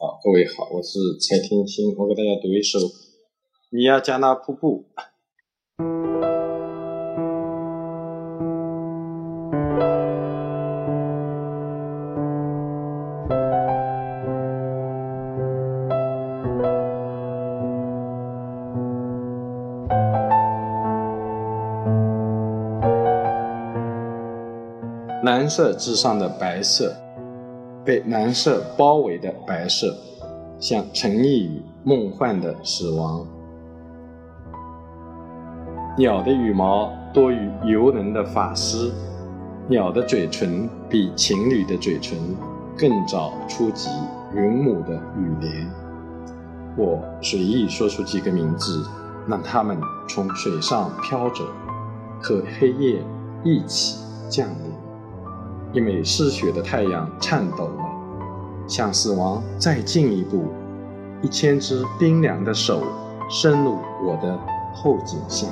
好，各位好，我是蔡天星，我给大家读一首《尼亚加纳瀑布》。蓝色之上的白色。被蓝色包围的白色，像沉溺于梦幻的死亡。鸟的羽毛多于游人的发丝，鸟的嘴唇比情侣的嘴唇更早触及云母的羽帘。我随意说出几个名字，让它们从水上飘走，和黑夜一起降临。一枚嗜血的太阳颤抖了，向死亡再进一步。一千只冰凉的手伸入我的后颈下。